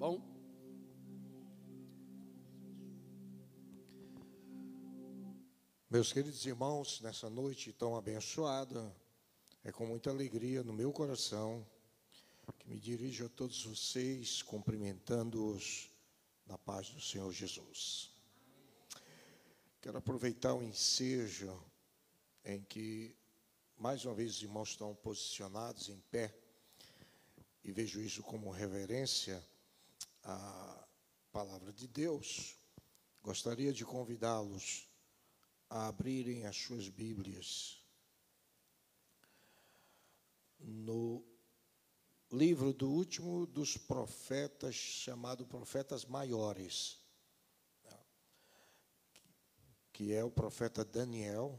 bom? Meus queridos irmãos, nessa noite tão abençoada, é com muita alegria no meu coração que me dirijo a todos vocês, cumprimentando-os na paz do Senhor Jesus. Quero aproveitar o ensejo em que, mais uma vez, os irmãos estão posicionados em pé, e vejo isso como reverência à palavra de Deus. Gostaria de convidá-los a abrirem as suas Bíblias no livro do último dos profetas, chamado Profetas Maiores, que é o profeta Daniel.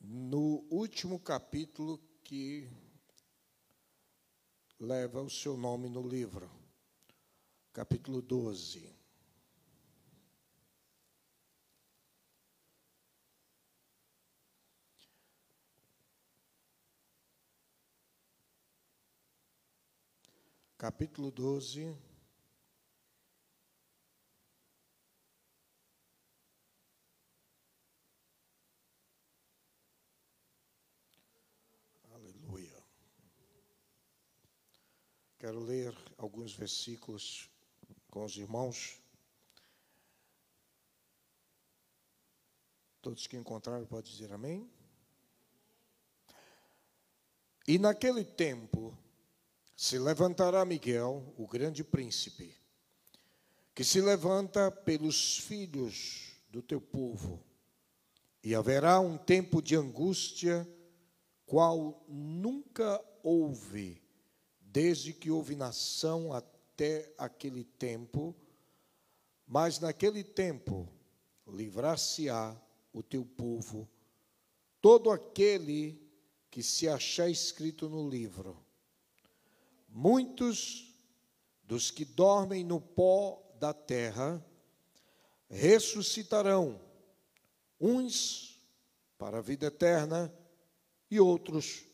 No último capítulo que leva o seu nome no livro, capítulo 12. capítulo 12. Quero ler alguns versículos com os irmãos. Todos que encontraram podem dizer amém. E naquele tempo, se levantará Miguel, o grande príncipe, que se levanta pelos filhos do teu povo, e haverá um tempo de angústia, qual nunca houve, desde que houve nação até aquele tempo, mas naquele tempo livrar-se-á o teu povo, todo aquele que se achar escrito no livro. Muitos dos que dormem no pó da terra ressuscitarão, uns para a vida eterna e outros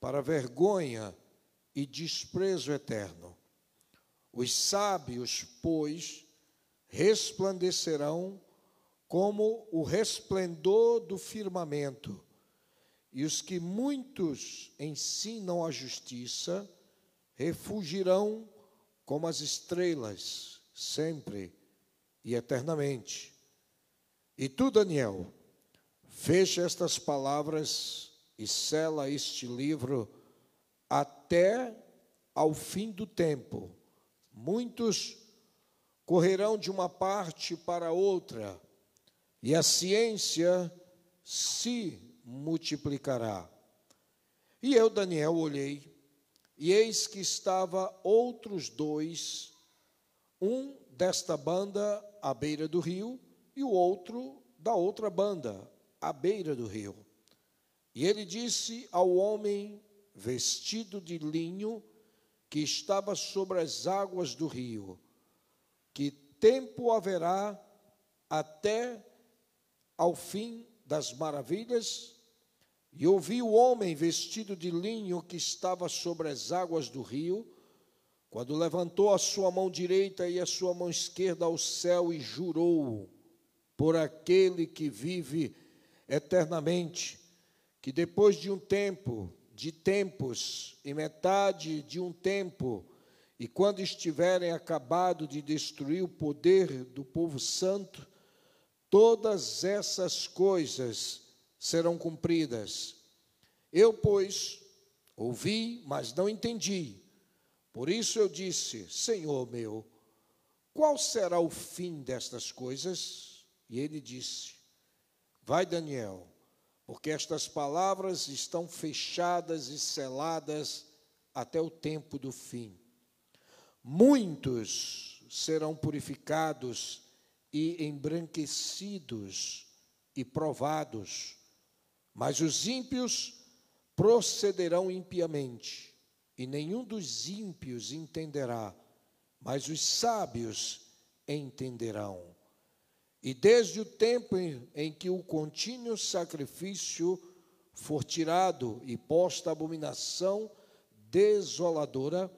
para vergonha e desprezo eterno. Os sábios, pois, resplandecerão como o resplendor do firmamento, e os que muitos ensinam a justiça refugirão como as estrelas, sempre e eternamente. E tu, Daniel, fecha estas palavras e sela este livro até ao fim do tempo. Muitos correrão de uma parte para outra, e a ciência se multiplicará. E eu, Daniel, olhei e eis que estava outros dois, um desta banda à beira do rio, e o outro da outra banda, à beira do rio. E ele disse ao homem vestido de linho, que estava sobre as águas do rio: Que tempo haverá até ao fim das maravilhas? E ouvi o homem vestido de linho que estava sobre as águas do rio, quando levantou a sua mão direita e a sua mão esquerda ao céu e jurou por aquele que vive eternamente, que depois de um tempo, de tempos, e metade de um tempo, e quando estiverem acabado de destruir o poder do povo santo, todas essas coisas serão cumpridas. Eu, pois, ouvi, mas não entendi. Por isso eu disse: Senhor meu, qual será o fim destas coisas? E ele disse: Vai, Daniel, porque estas palavras estão fechadas e seladas até o tempo do fim. Muitos serão purificados e embranquecidos e provados mas os ímpios procederão impiamente, e nenhum dos ímpios entenderá, mas os sábios entenderão. E desde o tempo em, que o contínuo sacrifício for tirado e posta abominação desoladora,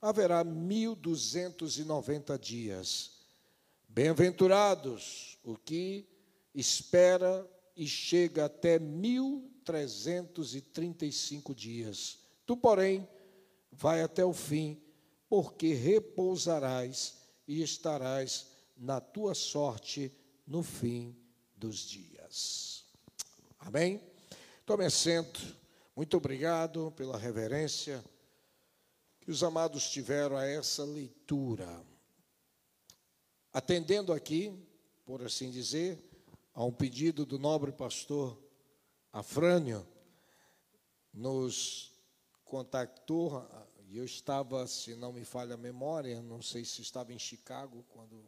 haverá mil duzentos e noventa dias. Bem-aventurados o que espera e chega até mil trezentos e trinta e cinco dias. Tu, porém, vai até o fim, porque repousarás e estarás na tua sorte no fim dos dias. Amém? Tome assento. Muito obrigado pela reverência que os amados tiveram a essa leitura. Atendendo aqui, por assim dizer, a um pedido do nobre pastor Afrânio, nos contactou, e eu estava, se não me falha a memória, não sei se estava em Chicago quando,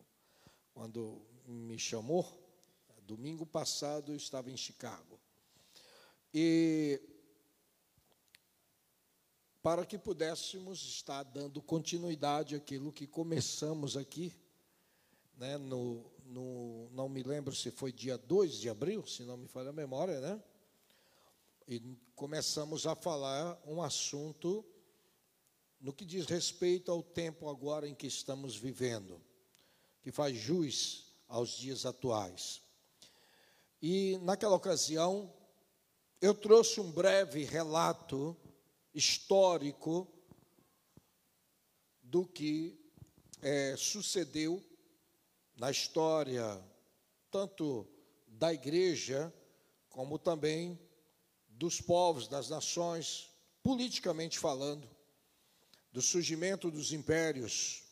quando me chamou, domingo passado eu estava em Chicago. E para que pudéssemos estar dando continuidade àquilo que começamos aqui, né, no, no, não me lembro se foi dia 2 de abril, se não me falha a memória, né? E começamos a falar um assunto no que diz respeito ao tempo agora em que estamos vivendo, que faz jus aos dias atuais. E naquela ocasião, eu trouxe um breve relato histórico do que é, sucedeu na história, tanto da igreja, como também dos povos, das nações, politicamente falando, do surgimento dos impérios.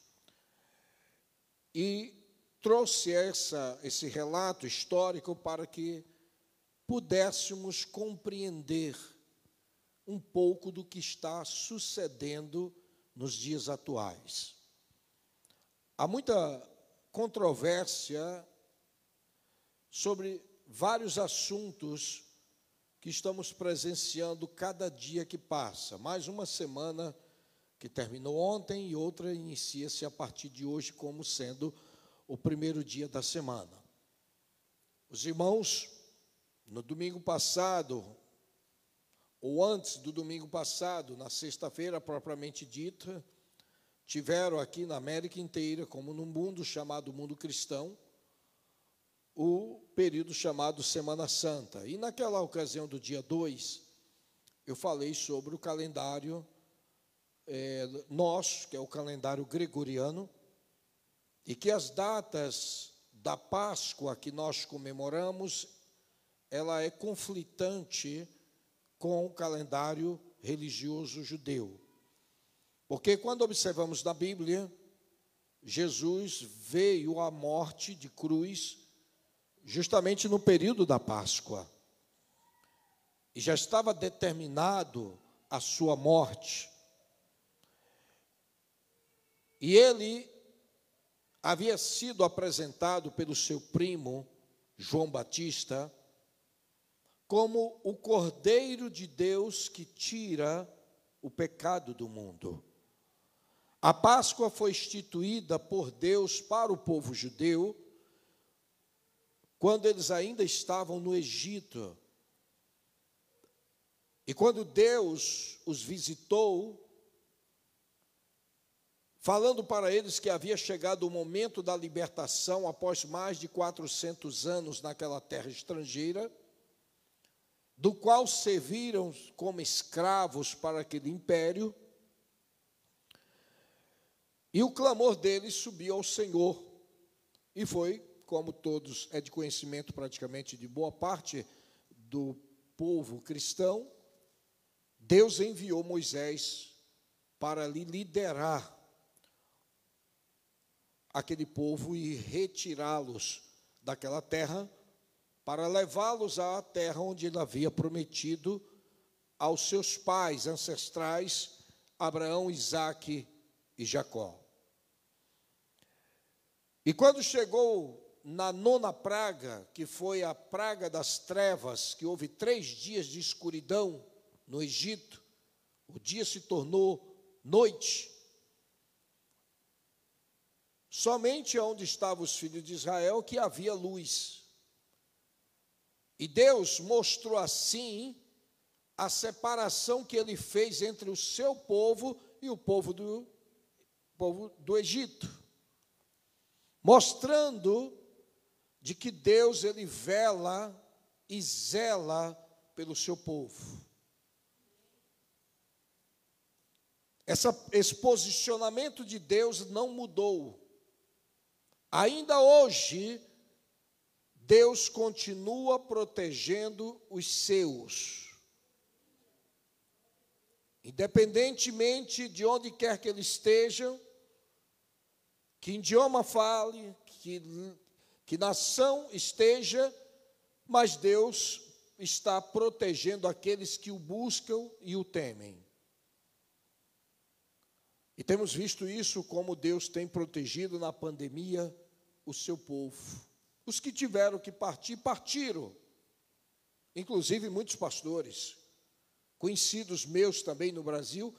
E trouxe essa, esse relato histórico para que pudéssemos compreender um pouco do que está sucedendo nos dias atuais. Há muita controvérsia sobre vários assuntos que estamos presenciando cada dia que passa. Mais uma semana que terminou ontem e outra inicia-se a partir de hoje, como sendo o primeiro dia da semana. Os irmãos, no domingo passado, ou antes do domingo passado, na sexta-feira propriamente dita, tiveram aqui na América inteira, como no mundo chamado mundo cristão, o período chamado Semana Santa. E naquela ocasião do dia 2, eu falei sobre o calendário é, nosso, que é o calendário gregoriano, e que as datas da Páscoa que nós comemoramos, ela é conflitante com o calendário religioso judeu. Porque quando observamos na Bíblia, Jesus veio à morte de cruz justamente no período da Páscoa. E já estava determinado a sua morte. E ele havia sido apresentado pelo seu primo, João Batista, como o Cordeiro de Deus que tira o pecado do mundo. A Páscoa foi instituída por Deus para o povo judeu quando eles ainda estavam no Egito. E quando Deus os visitou, falando para eles que havia chegado o momento da libertação após mais de 400 anos naquela terra estrangeira, do qual serviram como escravos para aquele império, e o clamor deles subiu ao Senhor, e foi, como todos é de conhecimento praticamente de boa parte do povo cristão, Deus enviou Moisés para lhe liderar aquele povo e retirá-los daquela terra para levá-los à terra onde ele havia prometido aos seus pais ancestrais, Abraão, Isaque e Jacó. E quando chegou na nona praga, que foi a praga das trevas, que houve três dias de escuridão no Egito, o dia se tornou noite. Somente onde estavam os filhos de Israel que havia luz. E Deus mostrou assim a separação que ele fez entre o seu povo e o povo do, povo do Egito, mostrando de que Deus ele vela e zela pelo seu povo. Essa, esse posicionamento de Deus não mudou. Ainda hoje, Deus continua protegendo os seus. Independentemente de onde quer que eles estejam, que idioma fale, que, que nação esteja, mas Deus está protegendo aqueles que o buscam e o temem. E temos visto isso como Deus tem protegido na pandemia o seu povo. Os que tiveram que partir, partiram. Inclusive muitos pastores conhecidos meus também no Brasil,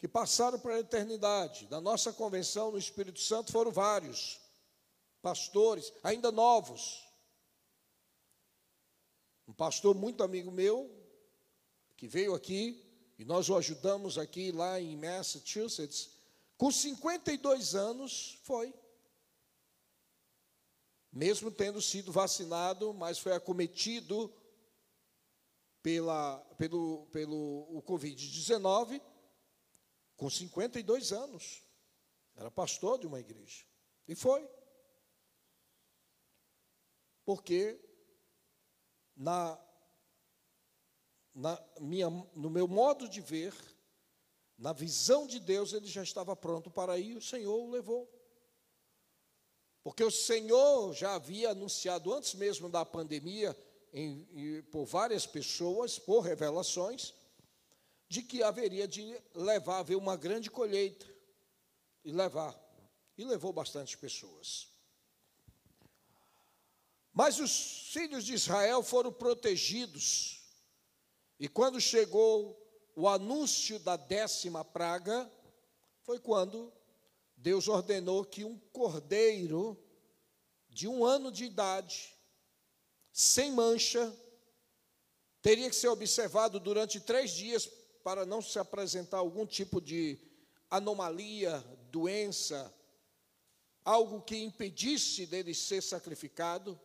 que passaram para a eternidade. Da nossa convenção no Espírito Santo foram vários pastores, ainda novos. Um pastor muito amigo meu, que veio aqui, e nós o ajudamos aqui lá em Massachusetts, com 52 anos, foi. Mesmo tendo sido vacinado, mas foi acometido pela, pelo, pelo o Covid-19 com 52 anos. Era pastor de uma igreja. E foi. Porque na, na minha, no meu modo de ver, na visão de Deus, ele já estava pronto para ir, o Senhor o levou. Porque o Senhor já havia anunciado antes mesmo da pandemia, em, em, por várias pessoas, por revelações, de que haveria de levar, haver uma grande colheita, e levar. E levou bastante pessoas. Mas os filhos de Israel foram protegidos, e quando chegou o anúncio da décima praga, foi quando Deus ordenou que um cordeiro de um ano de idade sem mancha, teria que ser observado durante três dias para não se apresentar algum tipo de anomalia, doença, algo que impedisse dele ser sacrificado.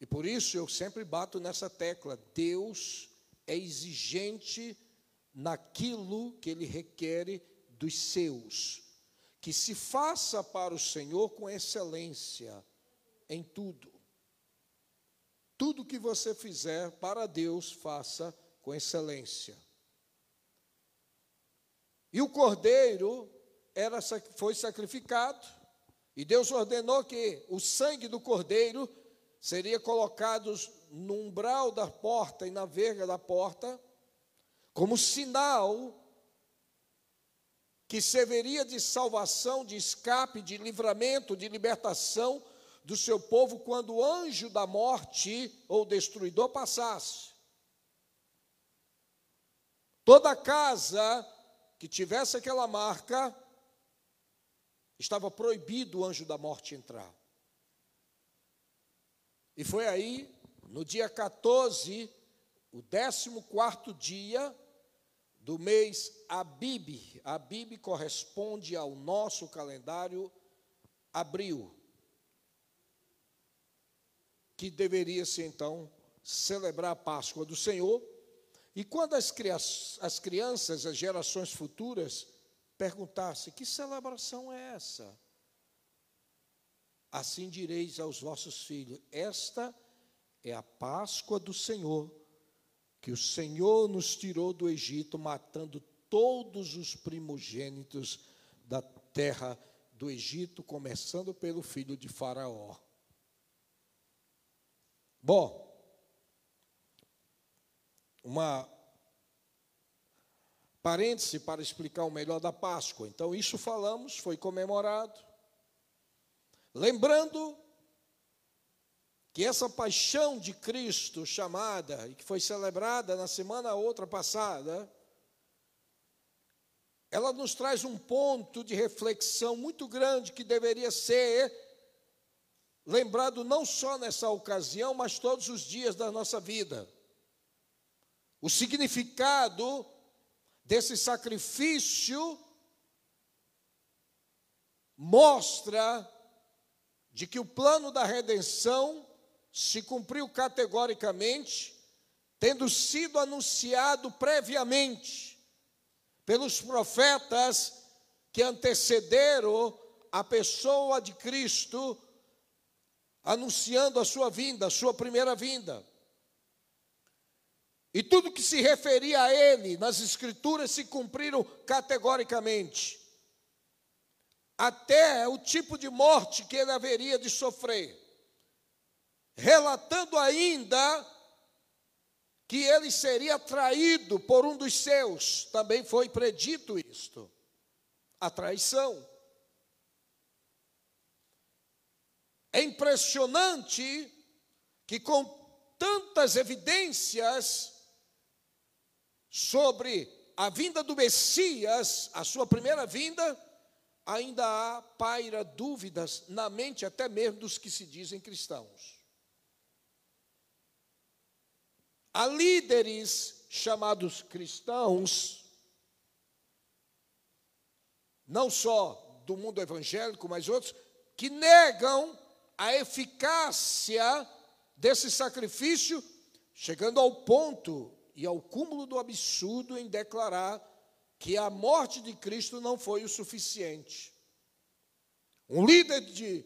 E por isso eu sempre bato nessa tecla: Deus é exigente naquilo que ele requer dos seus, que se faça para o Senhor com excelência em tudo. Tudo que você fizer para Deus, faça com excelência. E o cordeiro era, foi sacrificado, e Deus ordenou que o sangue do cordeiro seria colocado no umbral da porta e na verga da porta, como sinal que serviria de salvação, de escape, de livramento, de libertação do seu povo quando o anjo da morte ou destruidor passasse. Toda casa que tivesse aquela marca, estava proibido o anjo da morte entrar. E foi aí, no dia 14, o 14 dia do mês Abib. Abib corresponde ao nosso calendário abril que deveria se então celebrar a Páscoa do Senhor. E quando as, as crianças, as gerações futuras, perguntassem: que celebração é essa? Assim direis aos vossos filhos: esta é a Páscoa do Senhor, que o Senhor nos tirou do Egito, matando todos os primogênitos da terra do Egito, começando pelo filho de Faraó. Bom, uma parêntese para explicar o melhor da Páscoa. Então, isso falamos, foi comemorado. Lembrando que essa paixão de Cristo chamada e que foi celebrada na semana outra passada, ela nos traz um ponto de reflexão muito grande que deveria ser lembrado não só nessa ocasião, mas todos os dias da nossa vida. o significado desse sacrifício mostra de que o plano da redenção se cumpriu categoricamente, tendo sido anunciado previamente pelos profetas que antecederam a pessoa de Cristo, anunciando a sua vinda, a sua primeira vinda. E tudo que se referia a ele nas Escrituras se cumpriram categoricamente. Até o tipo de morte que ele haveria de sofrer. Relatando ainda que ele seria traído por um dos seus, também foi predito isto a traição. É impressionante que, com tantas evidências sobre a vinda do Messias, a sua primeira vinda, ainda há paira dúvidas na mente até mesmo dos que se dizem cristãos. Há líderes chamados cristãos não só do mundo evangélico, mas outros, que negam a eficácia desse sacrifício, chegando ao ponto e ao cúmulo do absurdo em declarar que a morte de Cristo não foi o suficiente. Um líder de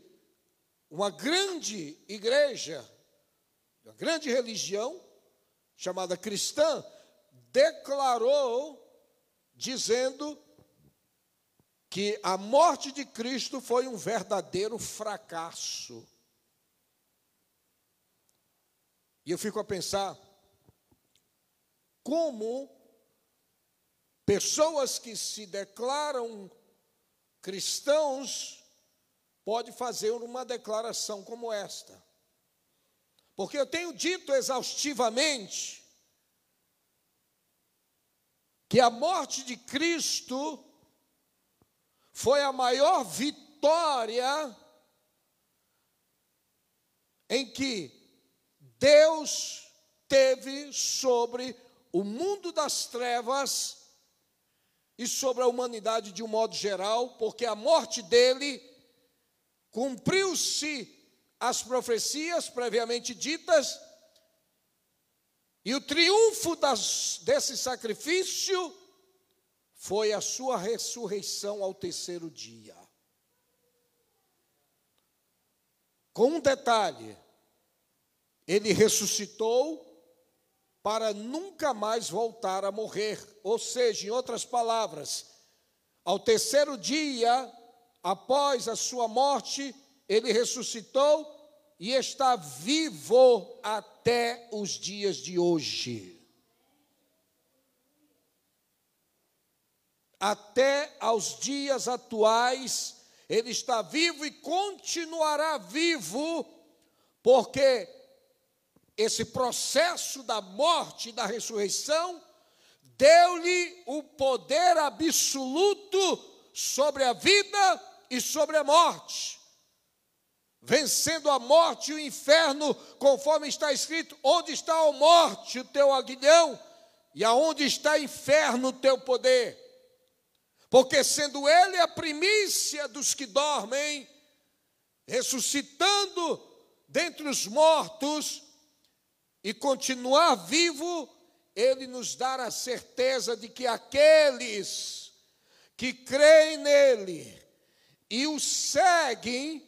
uma grande igreja, uma grande religião, chamada cristã, declarou, dizendo que a morte de Cristo foi um verdadeiro fracasso. E eu fico a pensar como pessoas que se declaram cristãos pode fazer uma declaração como esta. Porque eu tenho dito exaustivamente que a morte de Cristo foi a maior vitória em que Deus teve sobre o mundo das trevas e sobre a humanidade de um modo geral, porque a morte dele cumpriu-se as profecias previamente ditas, e o triunfo das, desse sacrifício foi a sua ressurreição ao terceiro dia. Com um detalhe, ele ressuscitou para nunca mais voltar a morrer. Ou seja, em outras palavras, ao terceiro dia, após a sua morte, ele ressuscitou e está vivo até os dias de hoje. até aos dias atuais, ele está vivo e continuará vivo, porque esse processo da morte e da ressurreição deu-lhe o poder absoluto sobre a vida e sobre a morte. Vencendo a morte e o inferno, conforme está escrito: onde está a morte, o teu aguilhão, e aonde está o inferno, o teu poder? Porque sendo ele a primícia dos que dormem, ressuscitando dentre os mortos e continuar vivo, ele nos dá a certeza de que aqueles que creem nele e o seguem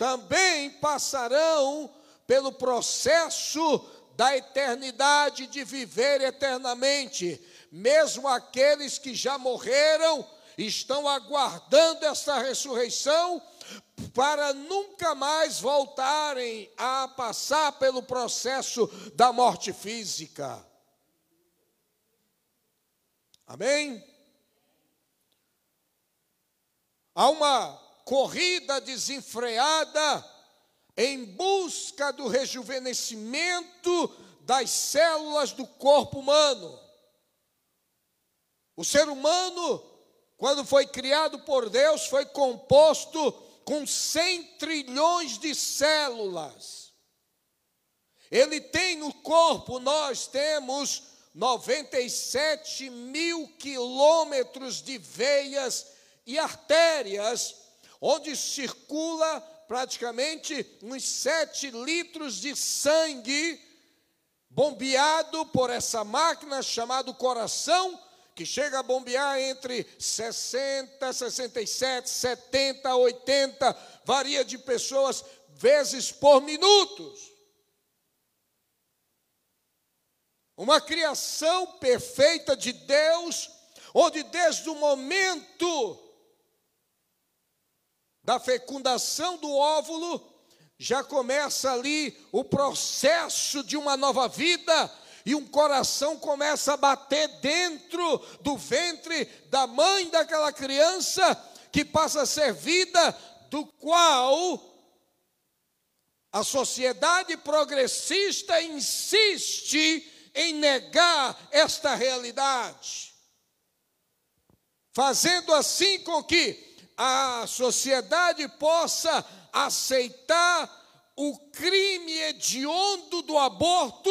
também passarão pelo processo da eternidade de viver eternamente mesmo aqueles que já morreram estão aguardando essa ressurreição para nunca mais voltarem a passar pelo processo da morte física. Amém? Há uma corrida desenfreada em busca do rejuvenescimento das células do corpo humano. O ser humano, quando foi criado por Deus, foi composto com 100 trilhões de células. Ele tem no corpo, nós temos 97 mil quilômetros de veias e artérias, onde circula praticamente uns 7 litros de sangue bombeado por essa máquina chamada coração, que chega a bombear entre 60, 67, 70, 80, varia de pessoas, vezes por minutos. Uma criação perfeita de Deus, onde desde o momento da fecundação do óvulo, já começa ali o processo de uma nova vida, e um coração começa a bater dentro do ventre da mãe daquela criança, que passa a ser vida, do qual a sociedade progressista insiste em negar esta realidade, fazendo assim com que a sociedade possa aceitar o crime hediondo do aborto,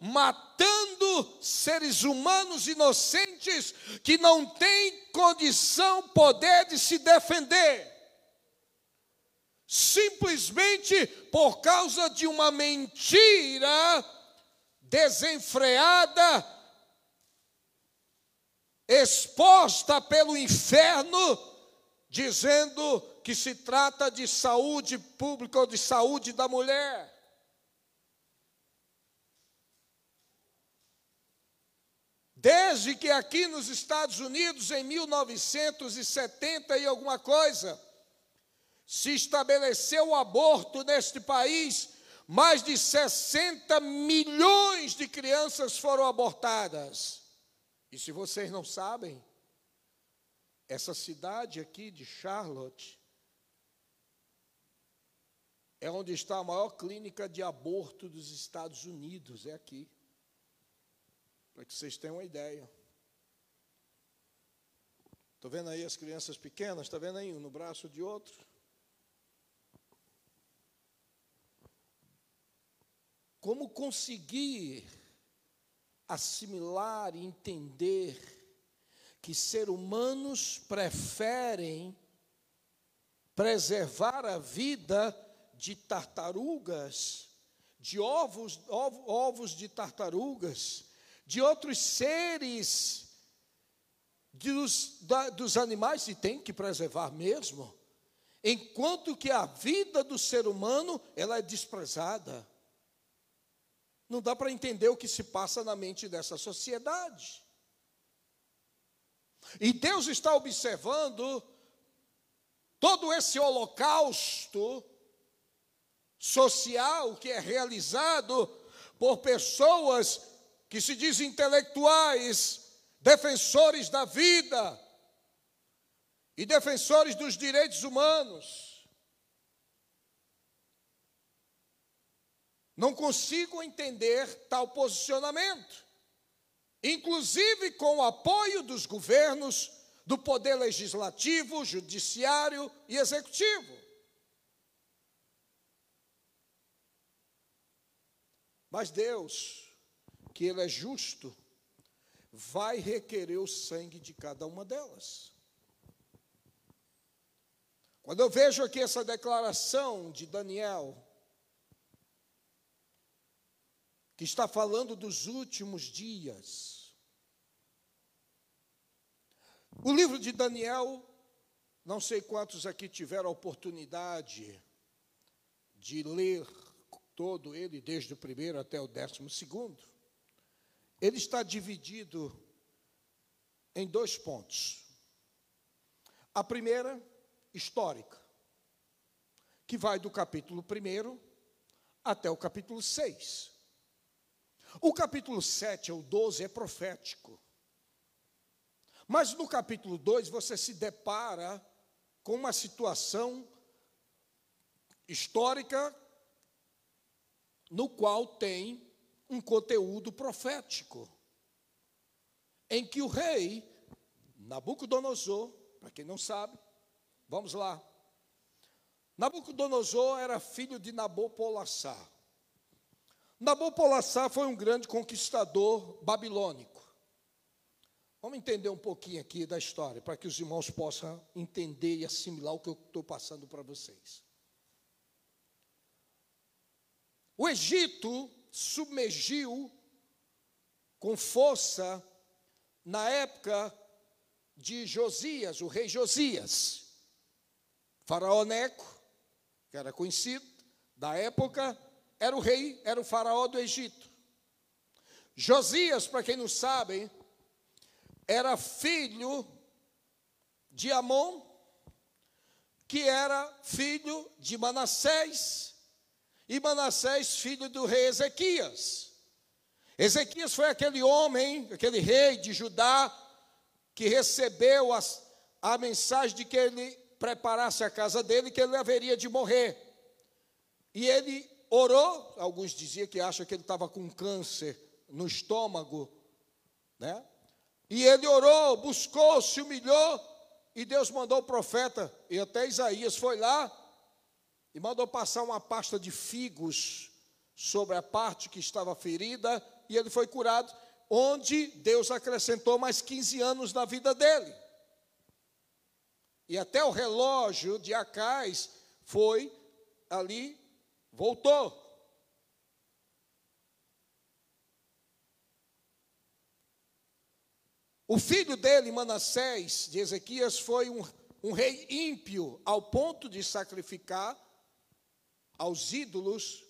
matando seres humanos inocentes que não têm condição, poder de se defender. Simplesmente por causa de uma mentira desenfreada, exposta pelo inferno, dizendo que se trata de saúde pública ou de saúde da mulher. Desde que aqui nos Estados Unidos, em 1970 e alguma coisa, se estabeleceu o aborto neste país, mais de 60 milhões de crianças foram abortadas. E se vocês não sabem, essa cidade aqui de Charlotte é onde está a maior clínica de aborto dos Estados Unidos, é aqui. Para que vocês tenham uma ideia. Estou vendo aí as crianças pequenas, está vendo aí um no braço de outro? Como conseguir assimilar e entender que seres humanos preferem preservar a vida de tartarugas, de ovos, ovos de tartarugas, de outros seres, dos, da, dos animais, e tem que preservar mesmo, enquanto que a vida do ser humano ela é desprezada. Não dá para entender o que se passa na mente dessa sociedade. E Deus está observando todo esse holocausto social que é realizado por pessoas que se dizem intelectuais, defensores da vida e defensores dos direitos humanos. Não consigo entender tal posicionamento, inclusive com o apoio dos governos, do poder legislativo, judiciário e executivo. Mas Deus, que Ele é justo, vai requerer o sangue de cada uma delas. Quando eu vejo aqui essa declaração de Daniel, que está falando dos últimos dias, o livro de Daniel, não sei quantos aqui tiveram a oportunidade de ler todo ele, desde o primeiro até o décimo segundo, ele está dividido em dois pontos. A primeira, histórica, que vai do capítulo 1 até o capítulo 6. O capítulo 7 ou 12 é profético. Mas no capítulo 2 você se depara com uma situação histórica no qual tem um conteúdo profético, em que o rei Nabucodonosor, para quem não sabe, vamos lá. Nabucodonosor era filho de Nabopolassar. Nabopolassar foi um grande conquistador babilônico. Vamos entender um pouquinho aqui da história, para que os irmãos possam entender e assimilar o que eu estou passando para vocês. O Egito submergiu com força na época de Josias, o rei Josias. Faraó Neco, que era conhecido da época, era o rei, era o faraó do Egito. Josias, para quem não sabe, era filho de Amon, que era filho de Manassés, e Manassés, filho do rei Ezequias. Ezequias foi aquele homem, aquele rei de Judá, que recebeu as, a mensagem de que ele preparasse a casa dele, que ele haveria de morrer. E ele orou, alguns diziam que acham que ele estava com câncer no estômago, né? E ele orou, buscou, se humilhou, e Deus mandou o profeta, e até Isaías foi lá, e mandou passar uma pasta de figos sobre a parte que estava ferida, e ele foi curado, onde Deus acrescentou mais 15 anos na vida dele. E até o relógio de Acais foi ali, voltou. O filho dele, Manassés, de Ezequias, foi um, um rei ímpio, ao ponto de sacrificar aos ídolos,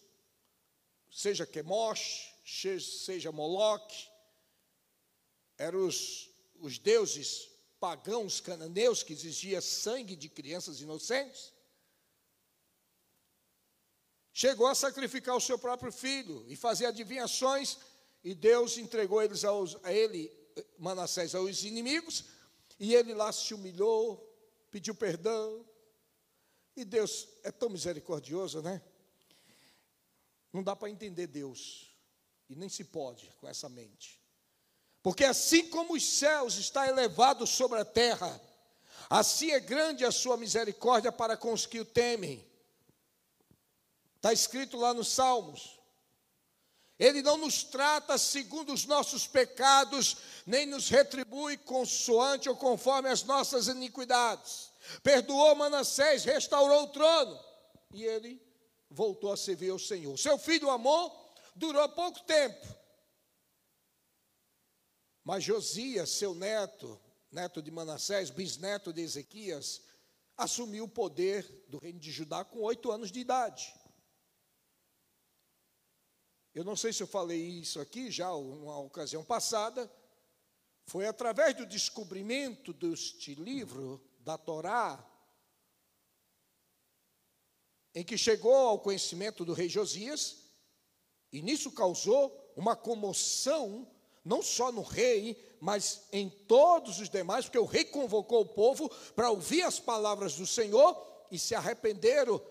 seja Quemosh, seja Moloque, eram os, os deuses pagãos cananeus que exigia sangue de crianças inocentes. Chegou a sacrificar o seu próprio filho e fazer adivinhações, e Deus entregou eles aos, a ele Manassés aos inimigos, e ele lá se humilhou, pediu perdão. E Deus é tão misericordioso, né? Não dá para entender Deus, e nem se pode com essa mente. Porque assim como os céus está elevado sobre a terra, assim é grande a sua misericórdia para com os que o temem. Está escrito lá nos Salmos. Ele não nos trata segundo os nossos pecados, nem nos retribui consoante ou conforme as nossas iniquidades. Perdoou Manassés, restaurou o trono, e ele voltou a servir ao Senhor. Seu filho Amon durou pouco tempo, mas Josias, seu neto, neto de Manassés, bisneto de Ezequias, assumiu o poder do reino de Judá com oito anos de idade. Eu não sei se eu falei isso aqui já, numa ocasião passada. Foi através do descobrimento deste livro, da Torá, em que chegou ao conhecimento do rei Josias, e nisso causou uma comoção, não só no rei, mas em todos os demais, porque o rei convocou o povo para ouvir as palavras do Senhor e se arrependeram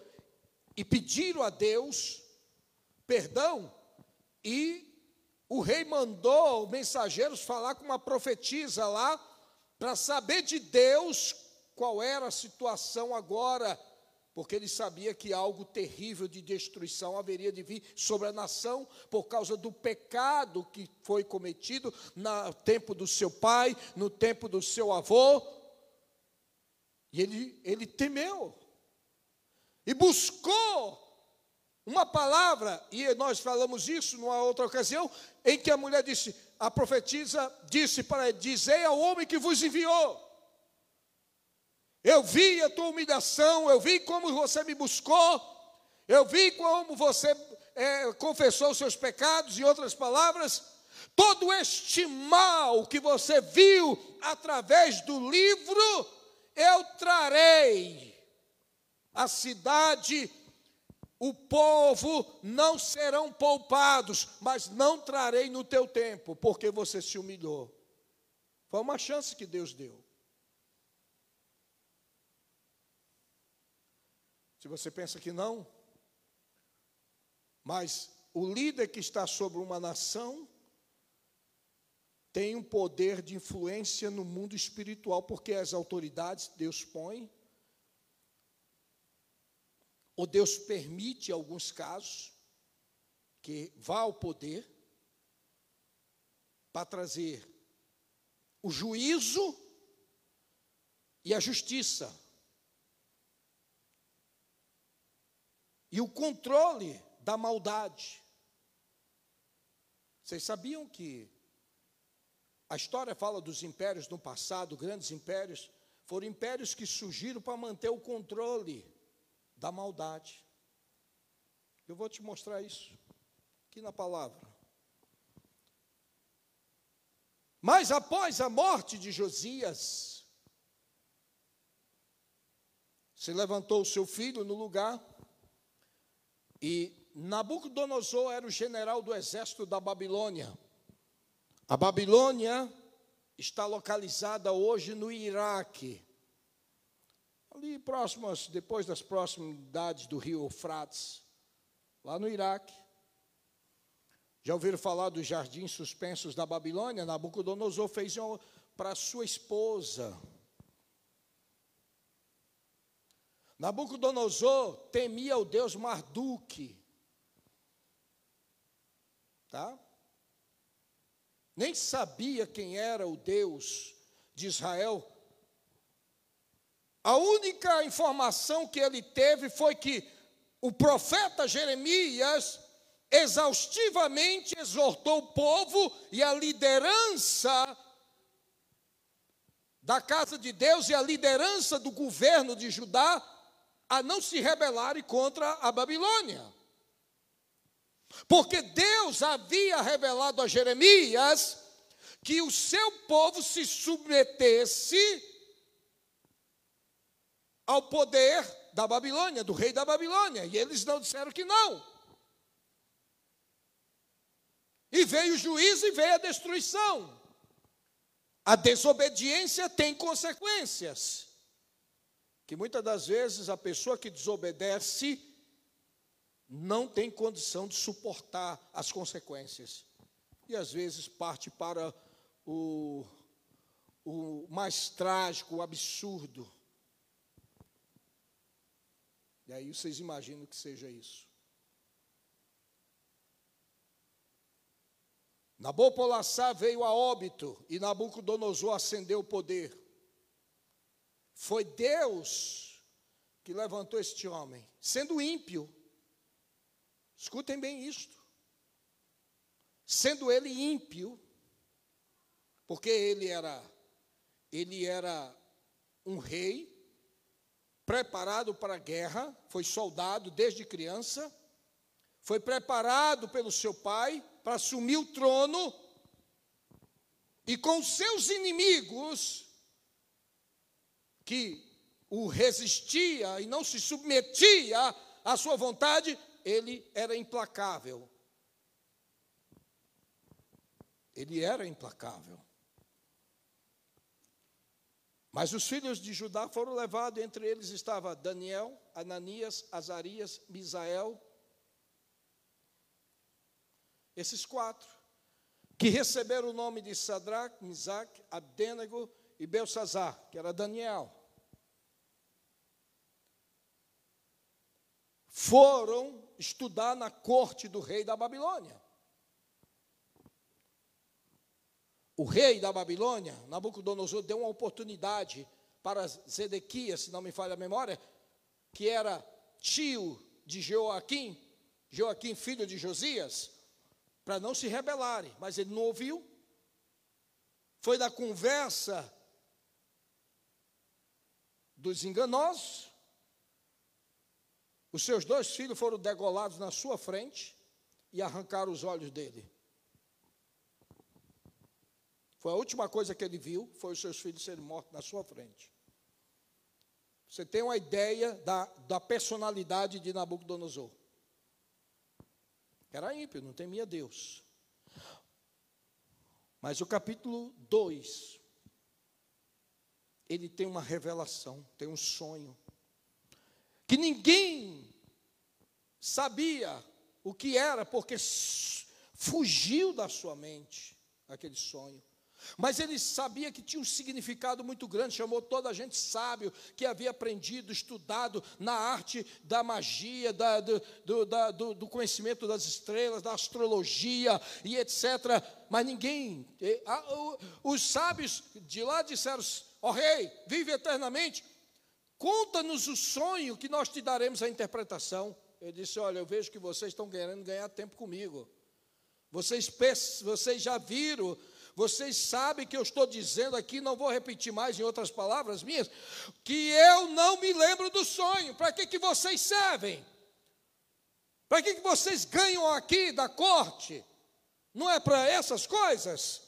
e pediram a Deus perdão e o rei mandou mensageiros falar com uma profetisa lá, para saber de Deus qual era a situação agora, porque ele sabia que algo terrível de destruição haveria de vir sobre a nação por causa do pecado que foi cometido no tempo do seu pai, no tempo do seu avô. E ele, ele temeu e buscou uma palavra, e nós falamos isso numa outra ocasião, em que a mulher disse, a profetisa disse para ele: Dizei ao homem que vos enviou. Eu vi a tua humilhação, eu vi como você me buscou, eu vi como você é, confessou os seus pecados, em outras palavras, todo este mal que você viu através do livro, eu trarei a cidade o povo não serão poupados, mas não trarei no teu tempo, porque você se humilhou. Foi uma chance que Deus deu. Se você pensa que não, mas o líder que está sobre uma nação tem um poder de influência no mundo espiritual, porque as autoridades Deus põe ou Deus permite alguns casos que vá ao poder para trazer o juízo e a justiça. E o controle da maldade. Vocês sabiam que a história fala dos impérios no passado, grandes impérios, foram impérios que surgiram para manter o controle da maldade. Eu vou te mostrar isso aqui na palavra. Mas após a morte de Josias, se levantou seu filho no lugar, e Nabucodonosor era o general do exército da Babilônia. A Babilônia está localizada hoje no Iraque, ali próximas, depois das proximidades do rio Eufrates, lá no Iraque. Já ouviram falar dos jardins suspensos da Babilônia? Nabucodonosor fez para sua esposa. Nabucodonosor temia o deus Marduk. Tá? Nem sabia quem era o Deus de Israel. A única informação que ele teve foi que o profeta Jeremias exaustivamente exortou o povo e a liderança da casa de Deus e a liderança do governo de Judá a não se rebelarem contra a Babilônia. Porque Deus havia revelado a Jeremias que o seu povo se submetesse ao poder da Babilônia, do rei da Babilônia, e eles não disseram que não. E veio o juízo e veio a destruição. A desobediência tem consequências. Que muitas das vezes a pessoa que desobedece não tem condição de suportar as consequências. E às vezes parte para o, o mais trágico, o absurdo. E aí vocês imaginam que seja isso. Nabopolassar veio a óbito e Nabucodonosor ascendeu o poder. Foi Deus que levantou este homem, sendo ímpio. Escutem bem isto. Sendo ele ímpio, porque ele era ele era um rei preparado para a guerra, foi soldado desde criança, foi preparado pelo seu pai para assumir o trono e com seus inimigos que o resistia e não se submetia à sua vontade, ele era implacável. Ele era implacável. Mas os filhos de Judá foram levados, entre eles estava Daniel, Ananias, Azarias, Misael esses quatro, que receberam o nome de Sadrach, Misaque, Abdenego e Belsazar, que era Daniel. Foram estudar na corte do rei da Babilônia. O rei da Babilônia, Nabucodonosor, deu uma oportunidade para Zedequias, se não me falha a memória, que era tio de Joaquim, Joaquim, filho de Josias, para não se rebelarem, mas ele não ouviu. Foi da conversa dos enganosos. Os seus dois filhos foram degolados na sua frente e arrancaram os olhos dele. Foi a última coisa que ele viu, foi os seus filhos serem mortos na sua frente. Você tem uma ideia da, da personalidade de Nabucodonosor. Era ímpio, não temia Deus. Mas o capítulo 2, ele tem uma revelação, tem um sonho, que ninguém sabia o que era, porque fugiu da sua mente aquele sonho. Mas ele sabia que tinha um significado muito grande, chamou toda a gente sábio, que havia aprendido, estudado na arte da magia, da, do, do, da, do, do, conhecimento das estrelas, da astrologia e etc. Mas ninguém, os sábios de lá disseram: Ó oh, rei, vive eternamente, conta-nos o sonho que nós te daremos a interpretação. Ele disse: Olha, eu vejo que vocês estão querendo ganhar tempo comigo. Vocês, vocês já viram vocês sabem que eu estou dizendo aqui, não vou repetir mais em outras palavras minhas, que eu não me lembro do sonho. Para que, que vocês servem? Para que, que vocês ganham aqui da corte? Não é para essas coisas?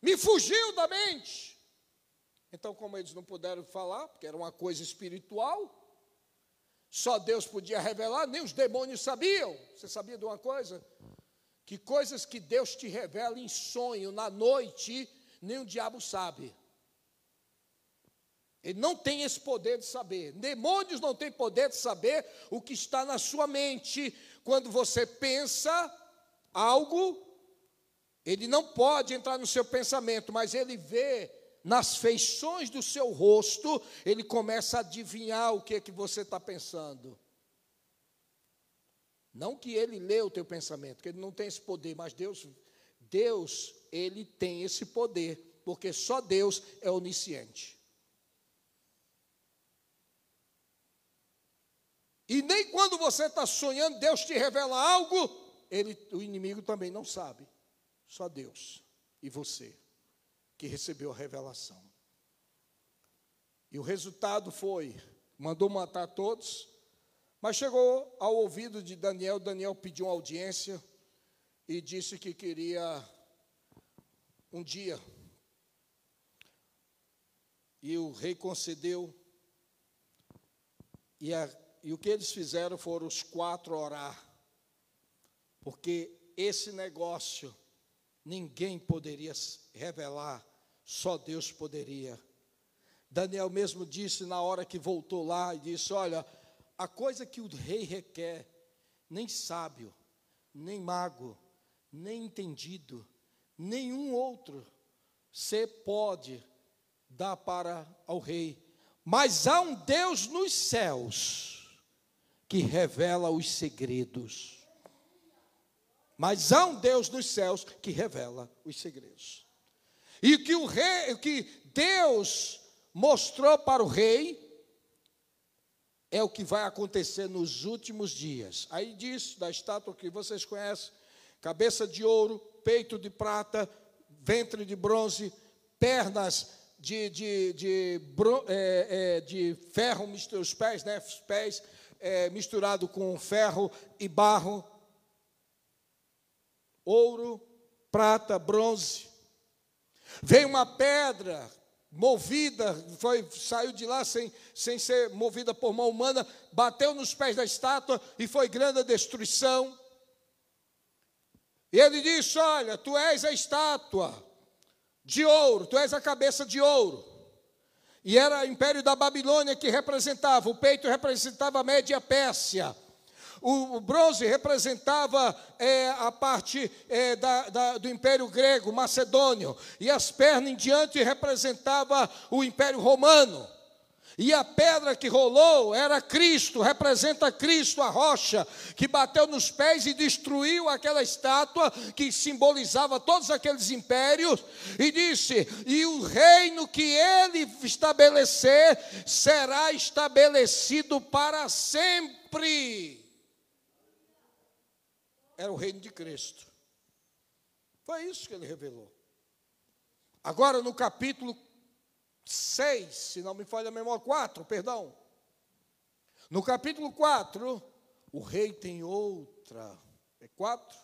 Me fugiu da mente. Então, como eles não puderam falar, porque era uma coisa espiritual, só Deus podia revelar, nem os demônios sabiam. Você sabia de uma coisa? Que coisas que Deus te revela em sonho, na noite, nem o diabo sabe. Ele não tem esse poder de saber. Demônios não têm poder de saber o que está na sua mente. Quando você pensa algo, ele não pode entrar no seu pensamento, mas ele vê nas feições do seu rosto, ele começa a adivinhar o que é que você está pensando. Não que ele lê o teu pensamento, que ele não tem esse poder, mas Deus, Deus, ele tem esse poder, porque só Deus é onisciente. E nem quando você está sonhando, Deus te revela algo, ele, o inimigo também não sabe. Só Deus e você que recebeu a revelação. E o resultado foi: mandou matar todos, mas chegou ao ouvido de Daniel, Daniel pediu uma audiência e disse que queria um dia. E o rei concedeu. E, a, e o que eles fizeram foram os quatro orar. Porque esse negócio ninguém poderia revelar, só Deus poderia. Daniel mesmo disse na hora que voltou lá e disse: Olha, a coisa que o rei requer, nem sábio, nem mago, nem entendido, nenhum outro se pode dar para ao rei. Mas há um Deus nos céus que revela os segredos. Mas há um Deus nos céus que revela os segredos. E que o rei, que Deus mostrou para o rei é o que vai acontecer nos últimos dias. Aí diz da estátua que vocês conhecem: cabeça de ouro, peito de prata, ventre de bronze, pernas de, de, de, é, é, de ferro, os pés, né? Os pés é, misturado com ferro e barro, ouro, prata, bronze. Vem uma pedra movida, foi, saiu de lá sem, sem ser movida por mão humana, bateu nos pés da estátua e foi grande a destruição. E ele disse: Olha, tu és a estátua de ouro, tu és a cabeça de ouro. E era o império da Babilônia que representava, o peito representava a média Pérsia. O, bronze representava é, a parte é, da, da, do Império Grego, Macedônio, e as pernas em diante representava o Império Romano. E a pedra que rolou era Cristo, representa Cristo, a rocha, que bateu nos pés e destruiu aquela estátua que simbolizava todos aqueles impérios, e disse: E o reino que ele estabelecer será estabelecido para sempre era o reino de Cristo. Foi isso que ele revelou. Agora, no capítulo 6, se não me falha a memória, 4, perdão. No capítulo 4, o rei tem outra, é 4?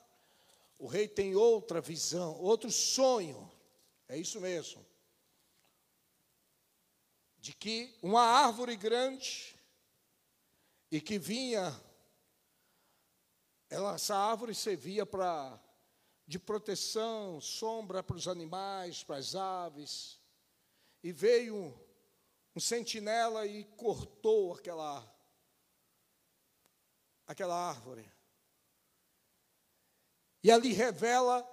O rei tem outra visão, outro sonho, é isso mesmo. De que uma árvore grande e que vinha ela, essa árvore servia para de proteção, sombra para os animais, para as aves. E veio um, um sentinela e cortou aquela aquela árvore. E ali revela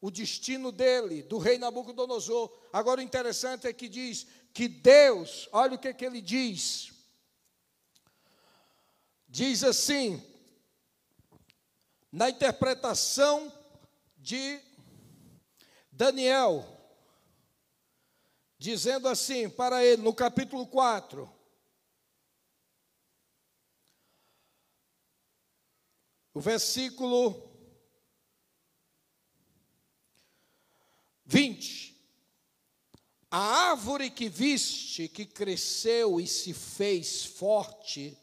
o destino dele, do rei Nabucodonosor. Agora o interessante é que diz que Deus, olha o que, que ele diz. Diz assim, na interpretação de Daniel, dizendo assim para ele, no capítulo 4, o versículo 20. A árvore que viste, que cresceu e se fez forte,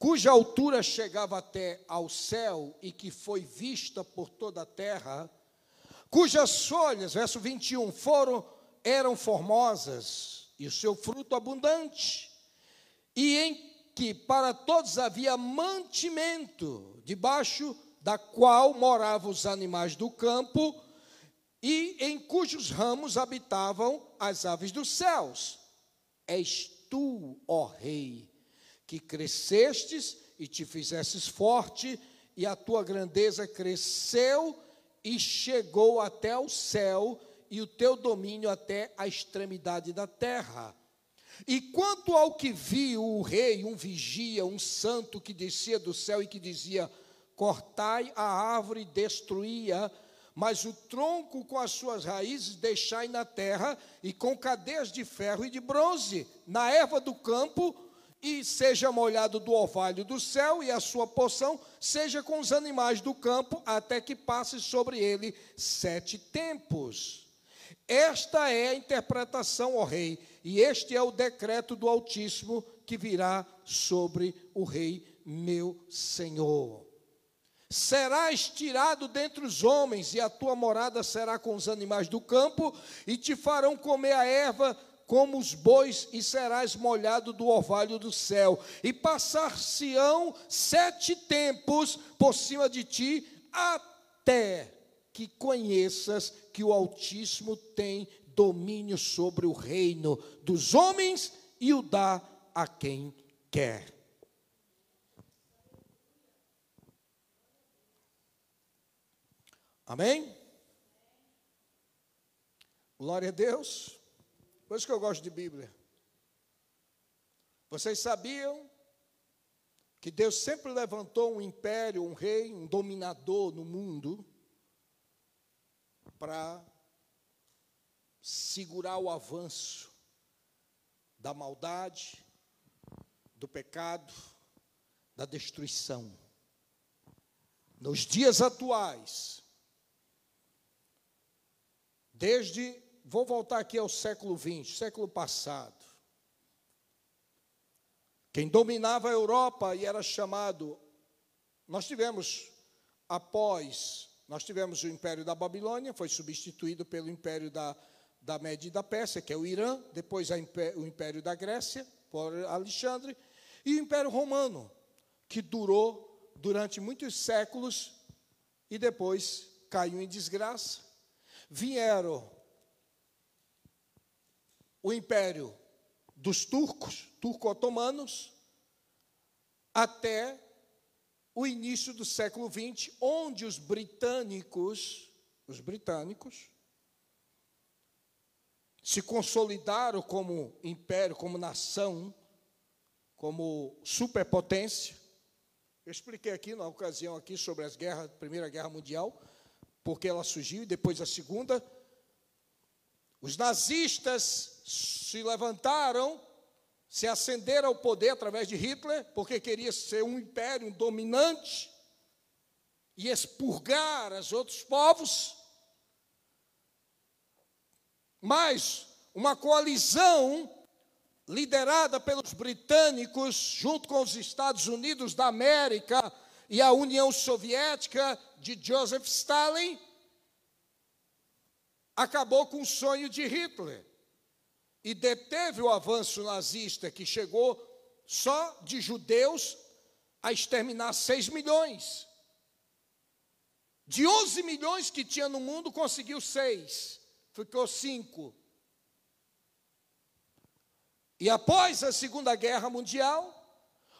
cuja altura chegava até ao céu e que foi vista por toda a terra, cujas folhas, verso 21, foram eram formosas e o seu fruto abundante, e em que para todos havia mantimento, debaixo da qual moravam os animais do campo, e em cujos ramos habitavam as aves dos céus. És tu, ó Rei, que crescestes e te fizestes forte, e a tua grandeza cresceu e chegou até o céu, e o teu domínio até a extremidade da terra. E quanto ao que viu o rei, um vigia, um santo que descia do céu e que dizia: Cortai a árvore, destruía, mas o tronco com as suas raízes deixai na terra, e com cadeias de ferro e de bronze, na erva do campo, e seja molhado do orvalho do céu, e a sua porção seja com os animais do campo, até que passe sobre ele sete tempos. Esta é a interpretação, ó rei, e este é o decreto do Altíssimo que virá sobre o rei meu senhor. Serás tirado dentre os homens, e a tua morada será com os animais do campo, e te farão comer a erva como os bois, e serás molhado do orvalho do céu. E passar-se-ão sete tempos por cima de ti, até que conheças que o Altíssimo tem domínio sobre o reino dos homens e o dá a quem quer. Amém? Glória a Deus. Por isso que eu gosto de Bíblia. Vocês sabiam que Deus sempre levantou um império, um rei, um dominador no mundo para segurar o avanço da maldade, do pecado, da destruição. Nos dias atuais, Desde, vou voltar aqui ao século XX, século passado. Quem dominava a Europa e era chamado, nós tivemos, após, nós tivemos o Império da Babilônia, foi substituído pelo Império da, da Média e da Pérsia, que é o Irã, depois o Império da Grécia, por Alexandre, e o Império Romano, que durou durante muitos séculos e depois caiu em desgraça vieram o império dos turcos, turco-otomanos, até o início do século XX, onde os britânicos, os britânicos, se consolidaram como império, como nação, como superpotência. Eu expliquei aqui na ocasião aqui sobre as guerras, Primeira Guerra Mundial, porque ela surgiu, e depois a segunda. Os nazistas se levantaram, se acenderam ao poder através de Hitler, porque queria ser um império dominante e expurgar os outros povos. Mas uma coalizão liderada pelos britânicos, junto com os Estados Unidos da América, e a União Soviética de Joseph Stalin acabou com o sonho de Hitler e deteve o avanço nazista que chegou só de judeus a exterminar 6 milhões. De 11 milhões que tinha no mundo, conseguiu 6, ficou 5. E após a Segunda Guerra Mundial,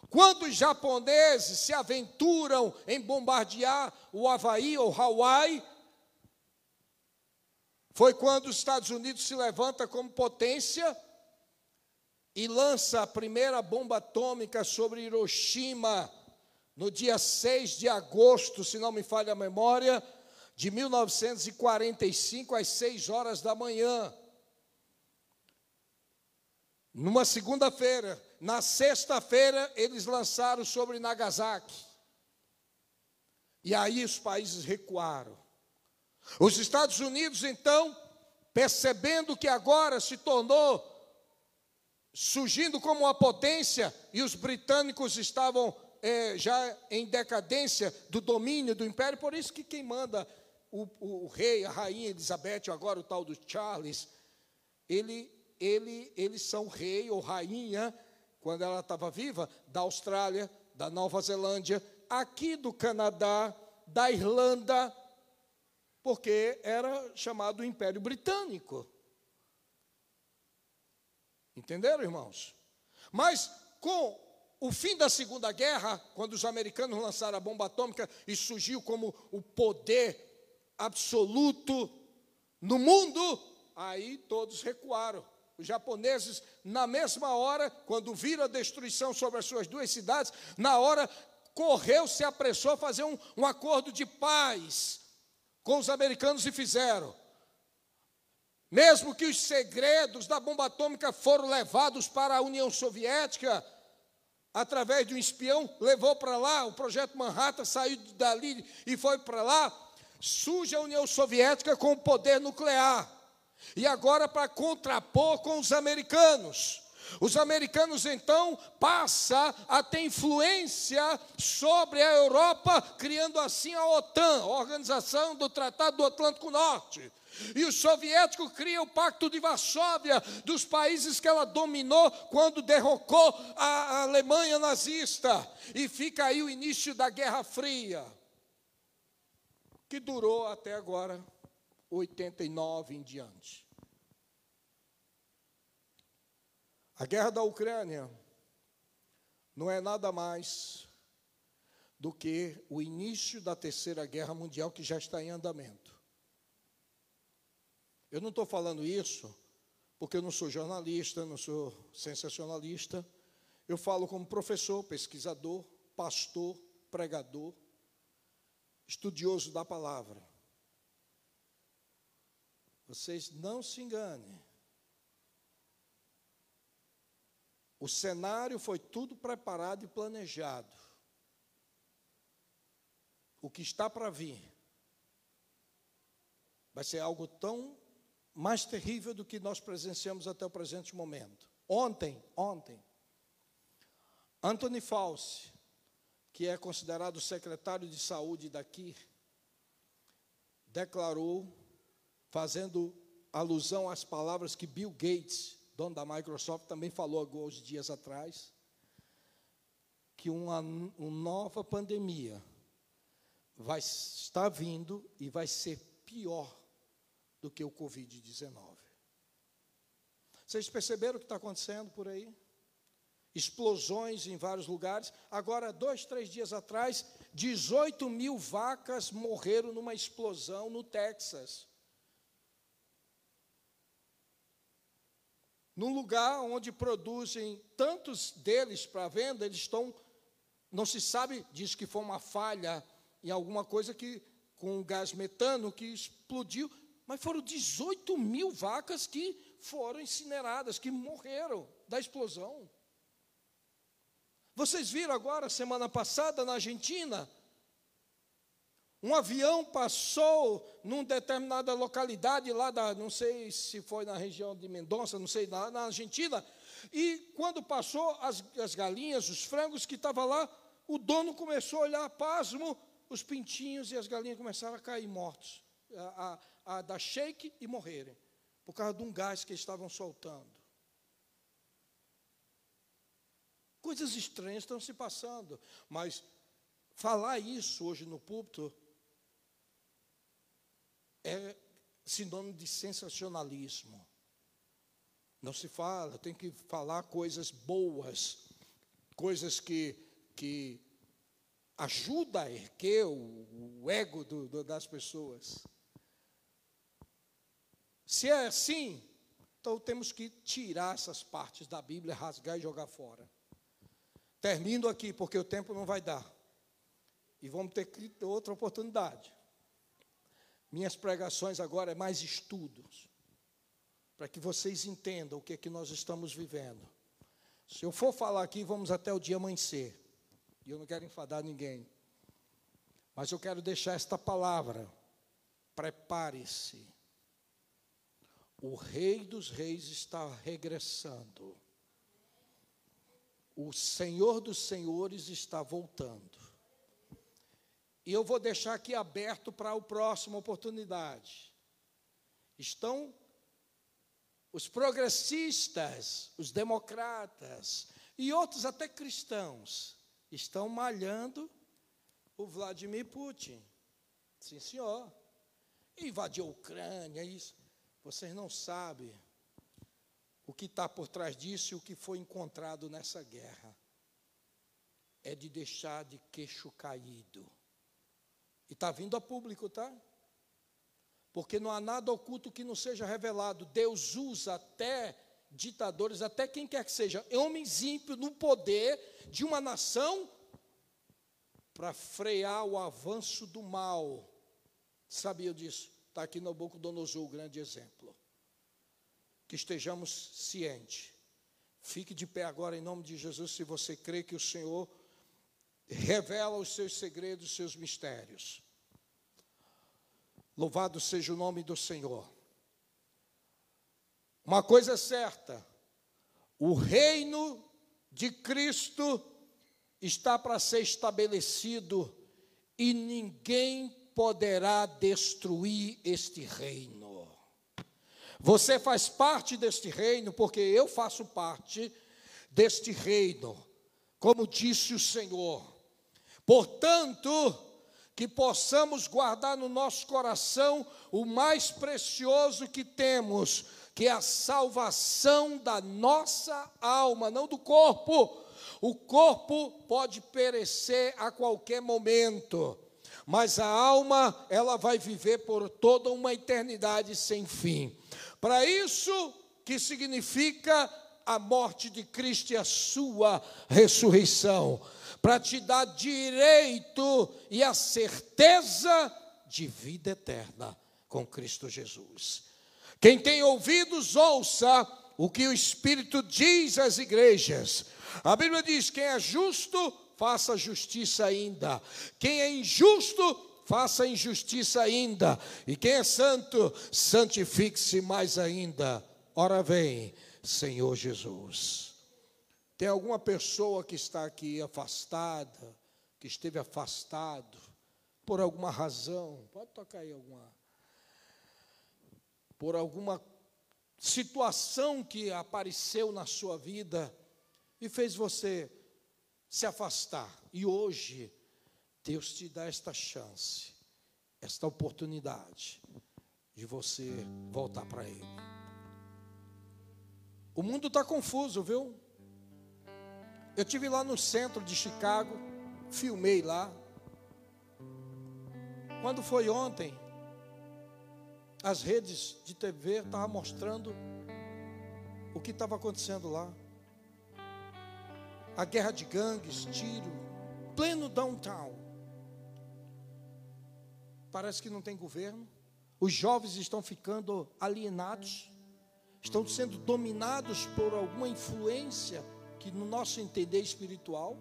quando os japoneses se aventuram em bombardear o Havaí ou Hawaii, foi quando os Estados Unidos se levanta como potência e lança a primeira bomba atômica sobre Hiroshima no dia 6 de agosto, se não me falha a memória, de 1945, às 6 horas da manhã. Numa segunda-feira, na sexta-feira, eles lançaram sobre Nagasaki. E aí os países recuaram. Os Estados Unidos, então, percebendo que agora se tornou surgindo como uma potência, e os britânicos estavam é, já em decadência do domínio do império, por isso que quem manda o, o, o rei, a rainha Elizabeth, agora o tal do Charles, ele, ele, eles são rei ou rainha, quando ela estava viva, da Austrália, da Nova Zelândia, aqui do Canadá, da Irlanda, porque era chamado Império Britânico. Entenderam, irmãos? Mas com o fim da Segunda Guerra, quando os americanos lançaram a bomba atômica e surgiu como o poder absoluto no mundo, aí todos recuaram. Os japoneses, na mesma hora, quando viram a destruição sobre as suas duas cidades, na hora correu, se apressou a fazer um, um acordo de paz com os americanos e fizeram. Mesmo que os segredos da bomba atômica foram levados para a União Soviética, através de um espião, levou para lá, o projeto Manhattan saiu dali e foi para lá, surge a União Soviética com o poder nuclear. E agora para contrapor com os americanos. Os americanos então passam a ter influência sobre a Europa, criando assim a OTAN, a Organização do Tratado do Atlântico Norte. E o soviético cria o Pacto de Varsóvia dos países que ela dominou quando derrocou a Alemanha nazista. E fica aí o início da Guerra Fria, que durou até agora, 89 em diante. A guerra da Ucrânia não é nada mais do que o início da Terceira Guerra Mundial que já está em andamento. Eu não estou falando isso porque eu não sou jornalista, não sou sensacionalista. Eu falo como professor, pesquisador, pastor, pregador, estudioso da palavra. Vocês não se enganem. O cenário foi tudo preparado e planejado. O que está para vir vai ser algo tão mais terrível do que nós presenciamos até o presente momento. Ontem, ontem, Anthony Fauci, que é considerado secretário de saúde daqui, declarou, fazendo alusão às palavras que Bill Gates dono da Microsoft, também falou alguns dias atrás, que uma, uma nova pandemia vai estar vindo e vai ser pior do que o Covid-19. Vocês perceberam o que está acontecendo por aí? Explosões em vários lugares. Agora, dois, três dias atrás, 18 mil vacas morreram numa explosão no Texas. Num lugar onde produzem tantos deles para venda, eles estão, não se sabe, diz que foi uma falha em alguma coisa que, com gás metano que explodiu, mas foram 18 mil vacas que foram incineradas, que morreram da explosão. Vocês viram agora, semana passada, na Argentina, um avião passou numa determinada localidade lá da, não sei se foi na região de Mendonça, não sei, na, na Argentina, e quando passou as, as galinhas, os frangos que estavam lá, o dono começou a olhar, pasmo, os pintinhos e as galinhas começaram a cair mortos, a, a, a dar shake e morrerem, por causa de um gás que estavam soltando. Coisas estranhas estão se passando, mas falar isso hoje no púlpito é sinônimo de sensacionalismo. Não se fala, tem que falar coisas boas, coisas que, que ajudam a erguer o, o ego do, do, das pessoas. Se é assim, então temos que tirar essas partes da Bíblia, rasgar e jogar fora. Termino aqui, porque o tempo não vai dar. E vamos ter outra oportunidade. Minhas pregações agora é mais estudos, para que vocês entendam o que é que nós estamos vivendo. Se eu for falar aqui, vamos até o dia amanhecer. E eu não quero enfadar ninguém. Mas eu quero deixar esta palavra. Prepare-se. O Rei dos Reis está regressando. O Senhor dos Senhores está voltando. E eu vou deixar aqui aberto para a próxima oportunidade. Estão os progressistas, os democratas e outros até cristãos estão malhando o Vladimir Putin. Sim, senhor. Invadiu a Ucrânia, isso. Vocês não sabem o que está por trás disso e o que foi encontrado nessa guerra. É de deixar de queixo caído. E está vindo a público, tá? Porque não há nada oculto que não seja revelado. Deus usa até ditadores, até quem quer que seja, homens ímpios no poder de uma nação para frear o avanço do mal. Sabia disso? Está aqui no Nabucodonosor, o grande exemplo. Que estejamos cientes. Fique de pé agora em nome de Jesus, se você crê que o Senhor revela os seus segredos, os seus mistérios. Louvado seja o nome do Senhor. Uma coisa é certa: o reino de Cristo está para ser estabelecido e ninguém poderá destruir este reino. Você faz parte deste reino, porque eu faço parte deste reino, como disse o Senhor. Portanto, que possamos guardar no nosso coração o mais precioso que temos, que é a salvação da nossa alma, não do corpo. O corpo pode perecer a qualquer momento, mas a alma, ela vai viver por toda uma eternidade sem fim. Para isso, que significa a morte de Cristo e a sua ressurreição, para te dar direito e a certeza de vida eterna com Cristo Jesus. Quem tem ouvidos, ouça o que o Espírito diz às igrejas. A Bíblia diz: quem é justo, faça justiça ainda. Quem é injusto, faça injustiça ainda. E quem é santo, santifique-se mais ainda. Ora vem, Senhor Jesus. Tem alguma pessoa que está aqui afastada, que esteve afastado por alguma razão? Pode tocar aí alguma por alguma situação que apareceu na sua vida e fez você se afastar. E hoje, Deus te dá esta chance, esta oportunidade de você voltar para Ele. O mundo está confuso, viu? Eu tive lá no centro de Chicago, filmei lá. Quando foi ontem, as redes de TV estavam mostrando o que estava acontecendo lá. A guerra de gangues, tiro, pleno downtown. Parece que não tem governo. Os jovens estão ficando alienados, estão sendo dominados por alguma influência que, no nosso entender espiritual,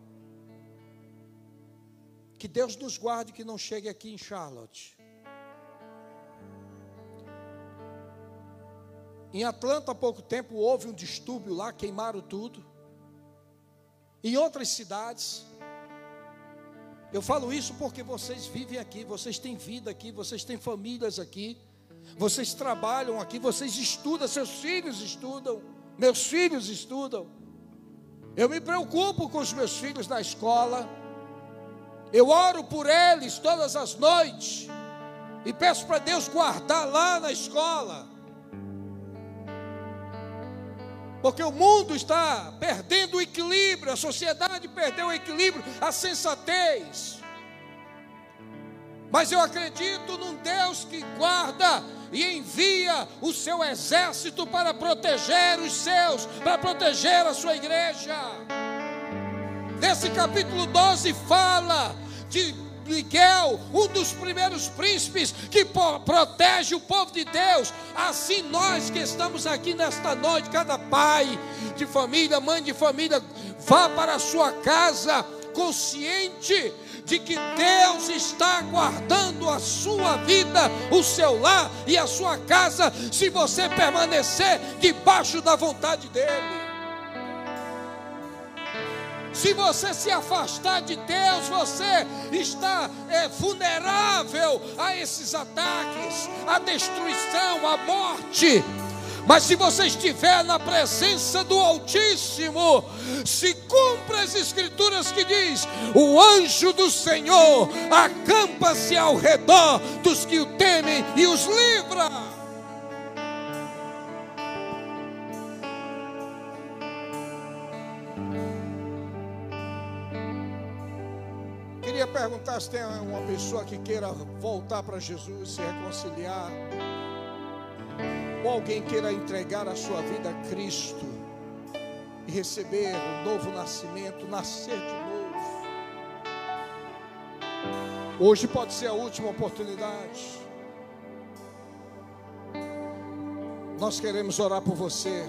que Deus nos guarde que não chegue aqui em Charlotte. Em Atlanta, há pouco tempo, houve um distúrbio lá, queimaram tudo. Em outras cidades. Eu falo isso porque vocês vivem aqui, vocês têm vida aqui, vocês têm famílias aqui, vocês trabalham aqui, vocês estudam, seus filhos estudam, meus filhos estudam. Eu me preocupo com os meus filhos na escola, eu oro por eles todas as noites, e peço para Deus guardar lá na escola. Porque o mundo está perdendo o equilíbrio, a sociedade perdeu o equilíbrio, a sensatez. Mas eu acredito num Deus que guarda e envia o seu exército para proteger os seus, para proteger a sua igreja. Nesse capítulo 12 fala de Miguel, um dos primeiros príncipes que protege o povo de Deus. Assim nós que estamos aqui nesta noite, cada pai de família, mãe de família, vá para a sua casa consciente de que Deus está guardando a sua vida, o seu lar e a sua casa, se você permanecer debaixo da vontade dEle. Se você se afastar de Deus, você está é, vulnerável a esses ataques, à destruição, à morte. Mas se você estiver na presença do Altíssimo, se cumpra as escrituras que diz: o anjo do Senhor acampa-se ao redor dos que o temem e os livra. Queria perguntar se tem uma pessoa que queira voltar para Jesus, se reconciliar ou alguém queira entregar a sua vida a Cristo e receber um novo nascimento, nascer de novo. Hoje pode ser a última oportunidade. Nós queremos orar por você.